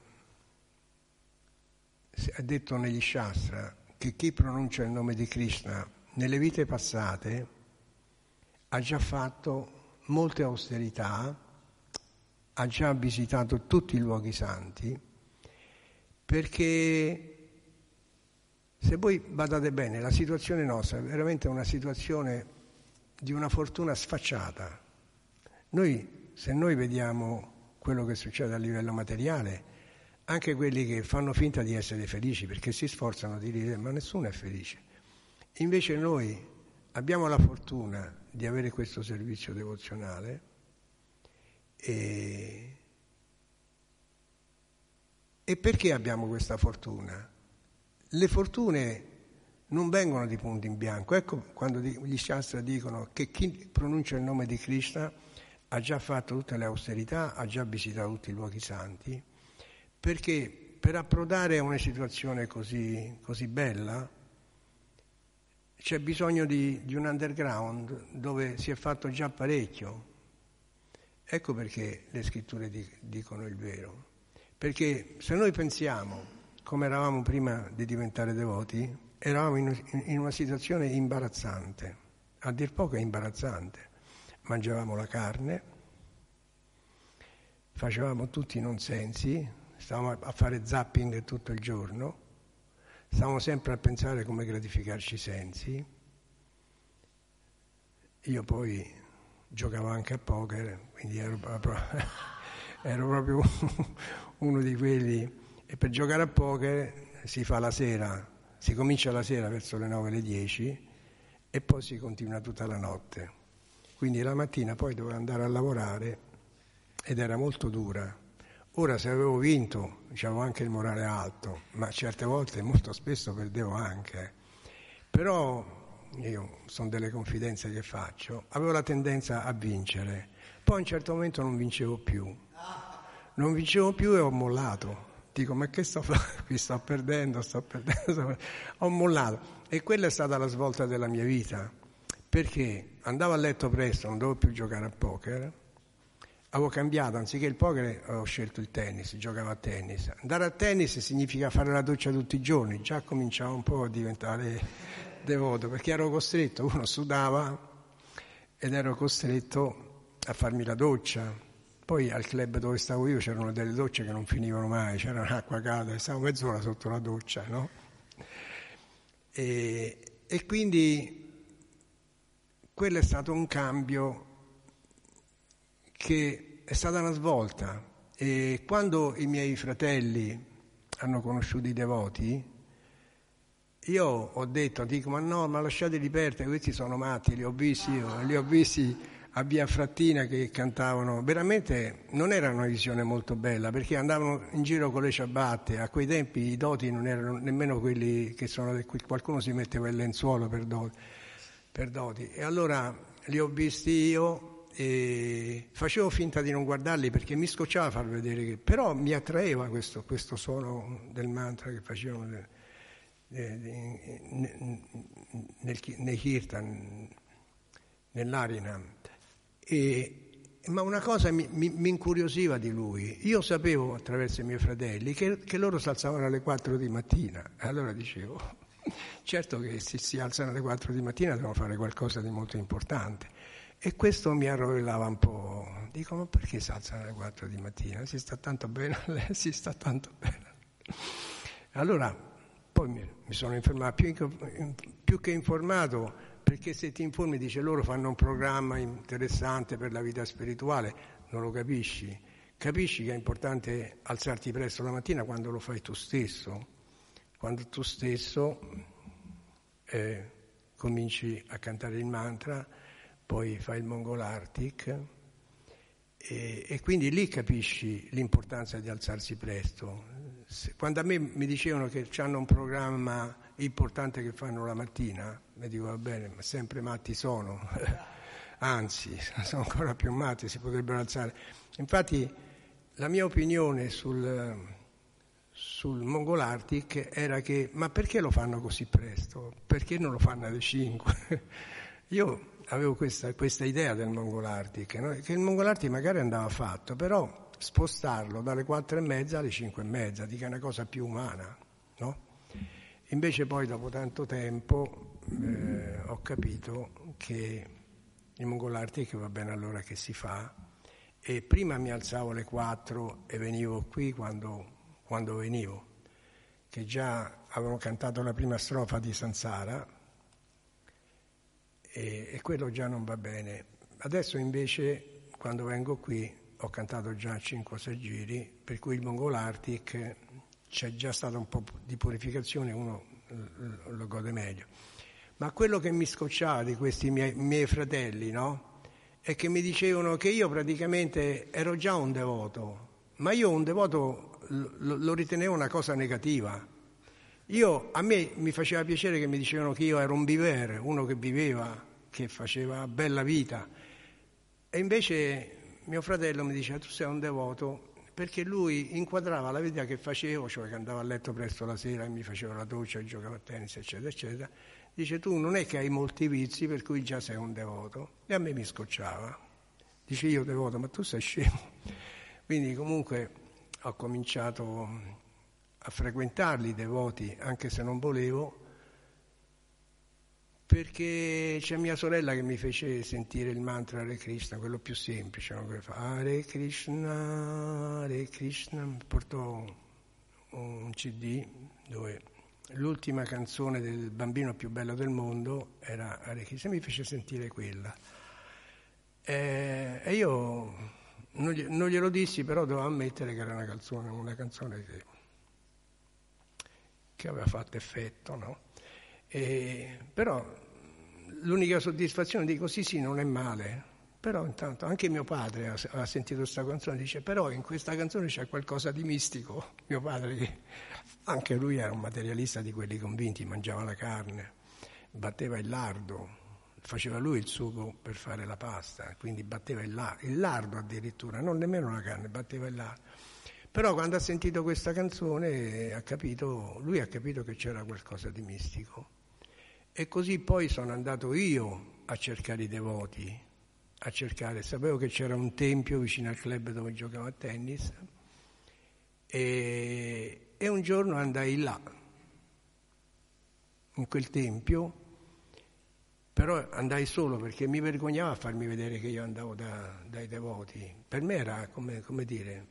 è detto negli Shastra che chi pronuncia il nome di Krishna nelle vite passate ha già fatto molte austerità, ha già visitato tutti i luoghi santi, perché se voi badate bene, la situazione nostra è veramente una situazione di una fortuna sfacciata. Noi, se noi vediamo quello che succede a livello materiale, anche quelli che fanno finta di essere felici perché si sforzano di dire ma nessuno è felice. Invece noi abbiamo la fortuna di avere questo servizio devozionale e, e perché abbiamo questa fortuna? Le fortune non vengono di punto in bianco. Ecco quando gli Shastra dicono che chi pronuncia il nome di Krishna ha già fatto tutte le austerità, ha già visitato tutti i luoghi santi, perché per approdare a una situazione così, così bella c'è bisogno di, di un underground dove si è fatto già parecchio. Ecco perché le scritture dicono il vero. Perché se noi pensiamo come eravamo prima di diventare devoti, eravamo in, in una situazione imbarazzante, a dir poco imbarazzante. Mangiavamo la carne, facevamo tutti i nonsensi, stavamo a fare zapping tutto il giorno, stavamo sempre a pensare come gratificarci i sensi. Io poi giocavo anche a poker, quindi ero ero proprio uno di quelli. E per giocare a poker si fa la sera, si comincia la sera verso le 9 le 10 e poi si continua tutta la notte. Quindi la mattina poi dovevo andare a lavorare ed era molto dura Ora se avevo vinto, avevo anche il morale alto, ma certe volte, molto spesso perdevo anche. Però io sono delle confidenze che faccio, avevo la tendenza a vincere. Poi a un certo momento non vincevo più. Non vincevo più e ho mollato. Dico, ma che sto facendo? Qui sto perdendo, sto perdendo. Ho mollato. E quella è stata la svolta della mia vita. Perché andavo a letto presto, non dovevo più giocare a poker avevo cambiato, anziché il poker ho scelto il tennis, giocavo a tennis. Andare a tennis significa fare la doccia tutti i giorni, già cominciavo un po' a diventare devoto, perché ero costretto, uno sudava ed ero costretto a farmi la doccia. Poi al club dove stavo io c'erano delle docce che non finivano mai, c'era un'acqua calda stavo mezz'ora sotto la doccia, no? E, e quindi quello è stato un cambio che è stata una svolta e quando i miei fratelli hanno conosciuto i devoti, io ho detto, dico, ma no, ma lasciateli perdere, questi sono matti, li ho visti io, li ho visti a Via Frattina che cantavano, veramente non era una visione molto bella perché andavano in giro con le ciabatte, a quei tempi i doti non erano nemmeno quelli che sono, qualcuno si metteva il lenzuolo per doti, per doti. e allora li ho visti io e facevo finta di non guardarli perché mi scocciava far vedere che, però mi attraeva questo, questo suono del mantra che facevano nei kirtan, nell'Arinam. E, ma una cosa mi, mi, mi, incuriosiva di lui. Io sapevo attraverso i miei fratelli che, che loro si alzavano alle 4 di mattina. Allora dicevo, certo che se si alzano alle 4 di mattina devono fare qualcosa di molto importante. E questo mi arrollava un po'. Dico, ma perché si alzano alle 4 di mattina? Si sta tanto bene, si sta tanto bene. Allora, poi mi, mi sono informato, più, più, che informato, perché se ti informi, dice, loro fanno un programma interessante per la vita spirituale, non lo capisci. Capisci che è importante alzarti presto la mattina quando lo fai tu stesso, quando tu stesso eh, cominci a cantare il mantra poi fai il Mongol Arctic e, e, quindi lì capisci l'importanza di alzarsi presto. Quando a me mi dicevano che hanno un programma importante che fanno la mattina, mi dico va bene, ma sempre matti sono, anzi sono ancora più matti, si potrebbero alzare. Infatti la mia opinione sul, sul Mongol Arctic era che ma perché lo fanno così presto? Perché non lo fanno alle 5? Io avevo questa, questa, idea del Mongolartic, no? che il Mongolartic magari andava fatto, però spostarlo dalle quattro e mezza alle cinque e mezza, dica una cosa più umana? Invece poi dopo tanto tempo eh, ho capito che il Mongolartic va bene allora che si fa e prima mi alzavo alle quattro e venivo qui quando, quando venivo, che già avevano cantato la prima strofa di Sansara, e, e quello già non va bene. Adesso invece quando vengo qui ho cantato già 5-6 giri, per cui il Mongol Arctic c'è già stato un po' di purificazione, uno lo gode meglio. Ma quello che mi scocciava di questi miei, miei fratelli, no? È che mi dicevano che io praticamente ero già un devoto, ma io un devoto lo, lo ritenevo una cosa negativa. Io, a me mi faceva piacere che mi dicevano che io ero un viver, uno che viveva, che faceva bella vita. E invece mio fratello mi dice tu sei un devoto perché lui inquadrava la vita che facevo, cioè che andavo a letto presto la sera e mi facevo la doccia, giocavo a tennis, eccetera, eccetera. Dice tu non è che hai molti vizi per cui già sei un devoto. E a me mi scocciava. Dice io devoto, ma tu sei scemo. Quindi comunque ho cominciato a frequentarli i devoti, anche se non volevo, perché c'è mia sorella che mi fece sentire il mantra Hare Krishna, quello più semplice, no? Hare Krishna, Hare Krishna, mi portò un CD dove l'ultima canzone del bambino più bello del mondo era Hare Krishna, mi fece sentire quella. E, io non, gli, non, glielo dissi, però dovevo ammettere che era una canzone, una canzone che, che aveva fatto effetto, no? E, però l'unica soddisfazione dico sì sì non è male, però intanto anche mio padre ha, ha sentito questa canzone dice però in questa canzone c'è qualcosa di mistico. Mio padre, anche lui era un materialista di quelli convinti, mangiava la carne, batteva il lardo, faceva lui il sugo per fare la pasta, quindi batteva il, lardo, il lardo addirittura, non nemmeno la carne, batteva il lardo. Però quando ha sentito questa canzone ha capito, lui ha capito che c'era qualcosa di mistico. E così poi sono andato io a cercare i devoti, a cercare, sapevo che c'era un tempio vicino al club dove giocavo a tennis. E, e un giorno andai là, in quel tempio, però andai solo perché mi vergognava a farmi vedere che io andavo da, dai devoti. Per me era come, come dire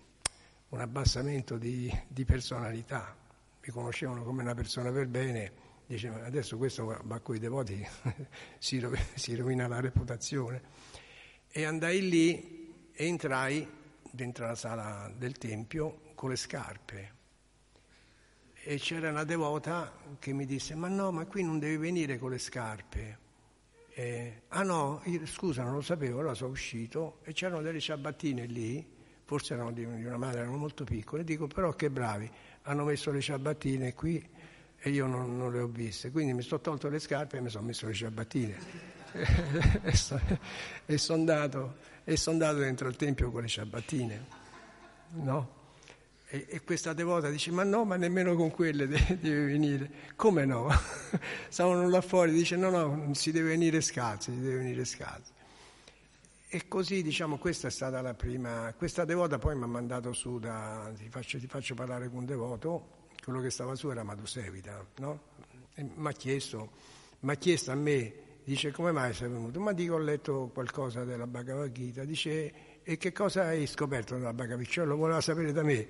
un abbassamento di, di personalità, mi conoscevano come una persona per bene dice adesso questo va con i devoti, si, si rovina la reputazione. E andai lì e entrai dentro la sala del Tempio con le scarpe. E c'era una devota che mi disse, ma no, ma qui non devi venire con le scarpe. Eh, ah no, scusa, non lo sapevo, allora sono uscito e c'erano delle ciabattine lì, forse erano di, di una madre, erano molto piccole, dico però che bravi, hanno messo le ciabattine qui e io non, non, le ho viste, quindi mi sono tolto le scarpe e mi sono messo le ciabattine e, so, sono andato, son andato dentro il tempio con le ciabattine, no? E, e, questa devota dice, ma no, ma nemmeno con quelle deve venire. Come no? Stavano là fuori, dice, no, no, si deve venire scalzi, si deve venire scalzi. E così, diciamo, questa è stata la prima... Questa devota poi mi ha mandato su da... Ti faccio, ti faccio parlare con un devoto, quello che stava su era Madhusevita, no? Mi ha chiesto, chiesto a me, dice come mai sei venuto? Ma dico ho letto qualcosa della Bhagavad Gita, dice e che cosa hai scoperto dalla Bhagavad Gita? Cioè, lo voleva sapere da me.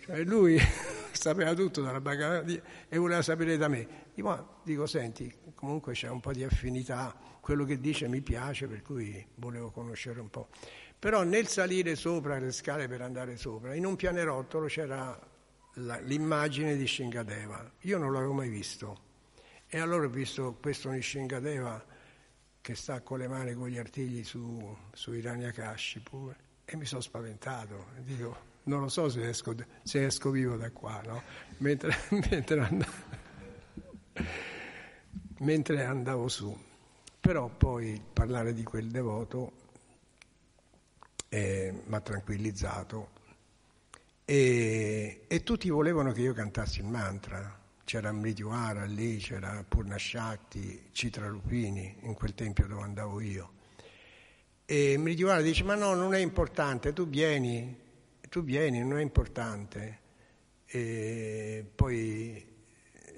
Cioè, lui sapeva tutto dalla Bhagavad Gita e voleva sapere da me. Dico, dico, senti, comunque c'è un po' di affinità, quello che dice mi piace, per cui volevo conoscere un po'. Però nel salire sopra le scale per andare sopra, in un pianerottolo c'era la, l'immagine di Shingadeva. Io non l'avevo mai visto. E allora ho visto questo Nishingadeva che sta con le mani con gli artigli su, su Hiranyakashipu e mi sono spaventato. Dico, non lo so se esco, se esco vivo da qua, no? mentre, mentre, andavo, mentre andavo su. Però poi parlare di quel devoto eh, mi ha tranquillizzato e, e, tutti volevano che io cantassi il mantra. C'era Mrityuara lì, c'era Purna Shakti, Citra Lupini, in quel tempio dove andavo io. E Mrityuara dice, ma no, non è importante, tu vieni, tu vieni, non è importante. E poi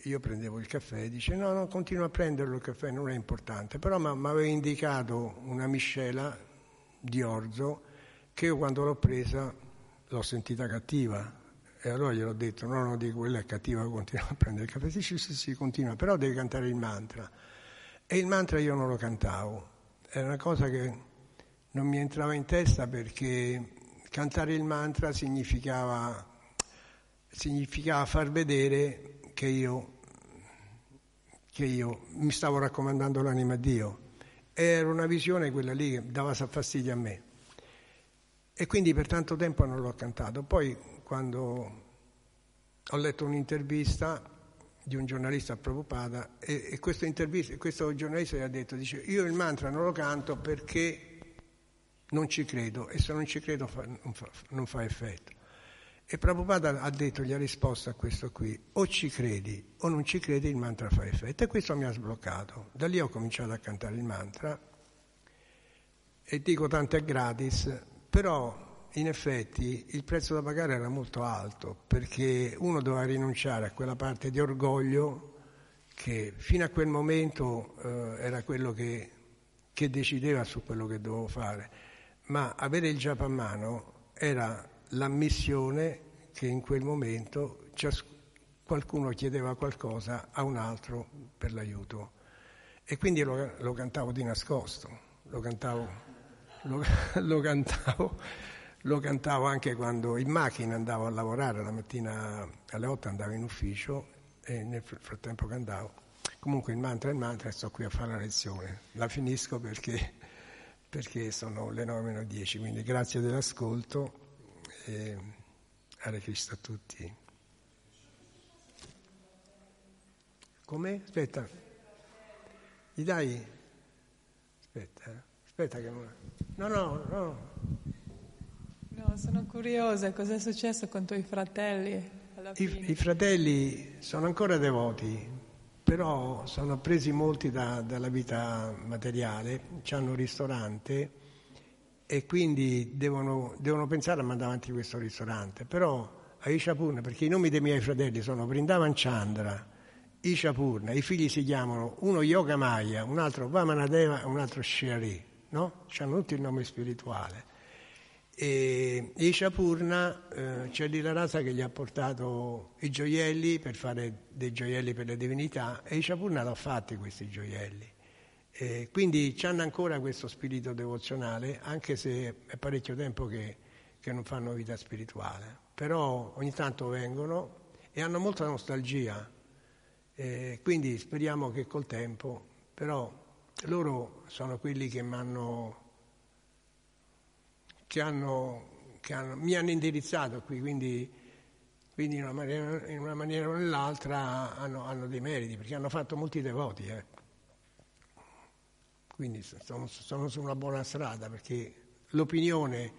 io prendevo il caffè e dice, no, no, continua a prenderlo il caffè, non è importante. Però mi aveva indicato una miscela di orzo che io quando l'ho presa l'ho sentita cattiva e allora gliel'ho detto, no, no, dico, quella è cattiva, continua a prendere il caffè. Dice, sì, sì, continua, però devi cantare il mantra. E il mantra io non lo cantavo, era una cosa che non mi entrava in testa perché cantare il mantra significava, significava far vedere che io, che io mi stavo raccomandando l'anima a Dio. Era una visione quella lì che dava fastidio a me. E quindi per tanto tempo non l'ho cantato. Poi quando ho letto un'intervista di un giornalista a Prabhupada e, e questo, questo giornalista gli ha detto, dice, io il mantra non lo canto perché non ci credo e se non ci credo fa, non, fa, non, fa, effetto. E Prabhupada ha detto, gli ha risposto a questo qui, o ci credi o non ci credi il mantra fa effetto e questo mi ha sbloccato. Da lì ho cominciato a cantare il mantra e dico tanto è gratis, però in effetti il prezzo da pagare era molto alto perché uno doveva rinunciare a quella parte di orgoglio che fino a quel momento eh, era quello che, che, decideva su quello che dovevo fare, ma avere il giappo a mano era l'ammissione che in quel momento cias- qualcuno chiedeva qualcosa a un altro per l'aiuto. E quindi lo, lo cantavo di nascosto, lo cantavo, lo, lo, cantavo, lo cantavo anche quando in macchina andavo a lavorare, la mattina alle 8 andavo in ufficio e nel frattempo cantavo. Comunque il mantra è il mantra e sto qui a fare la lezione. La finisco perché, perché sono le 9 meno 10, quindi grazie dell'ascolto e Hare Krishna a tutti. Come? Aspetta. Gli dai? Aspetta, eh. Aspetta che... No, no, no. No, sono curiosa, cosa è successo con i tuoi fratelli? I, I, fratelli sono ancora devoti, però sono presi molti da, dalla vita materiale, hanno un ristorante e quindi devono, devono, pensare a mandare avanti questo ristorante. Però a Ishapurna, perché i nomi dei miei fratelli sono Vrindavan Chandra, Ishapurna, i figli si chiamano uno Yoga Maya, un altro Vamanadeva e un altro Shri, no? Hanno tutti il nome spirituale. E Ishapurna eh, c'è lì la razza che gli ha portato i gioielli per fare dei gioielli per le divinità e Ishapurna l'ha fatti questi gioielli. E quindi hanno ancora questo spirito devozionale, anche se è parecchio tempo che, che non fanno vita spirituale. Però ogni tanto vengono e hanno molta nostalgia. E quindi speriamo che col tempo, però loro sono quelli che mi hanno che, hanno, che hanno, mi hanno indirizzato qui, quindi, quindi in, una maniera, in, una maniera, o nell'altra hanno, hanno, dei meriti, perché hanno fatto molti devoti. Eh. Quindi sono, sono, su una buona strada, perché l'opinione,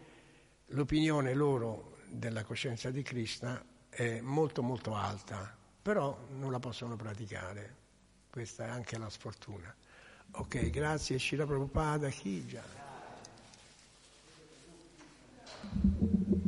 l'opinione loro della coscienza di Krishna è molto molto alta, però non la possono praticare. Questa è anche la sfortuna. Ok, grazie, Shira Prabhupada, Hija. Sì,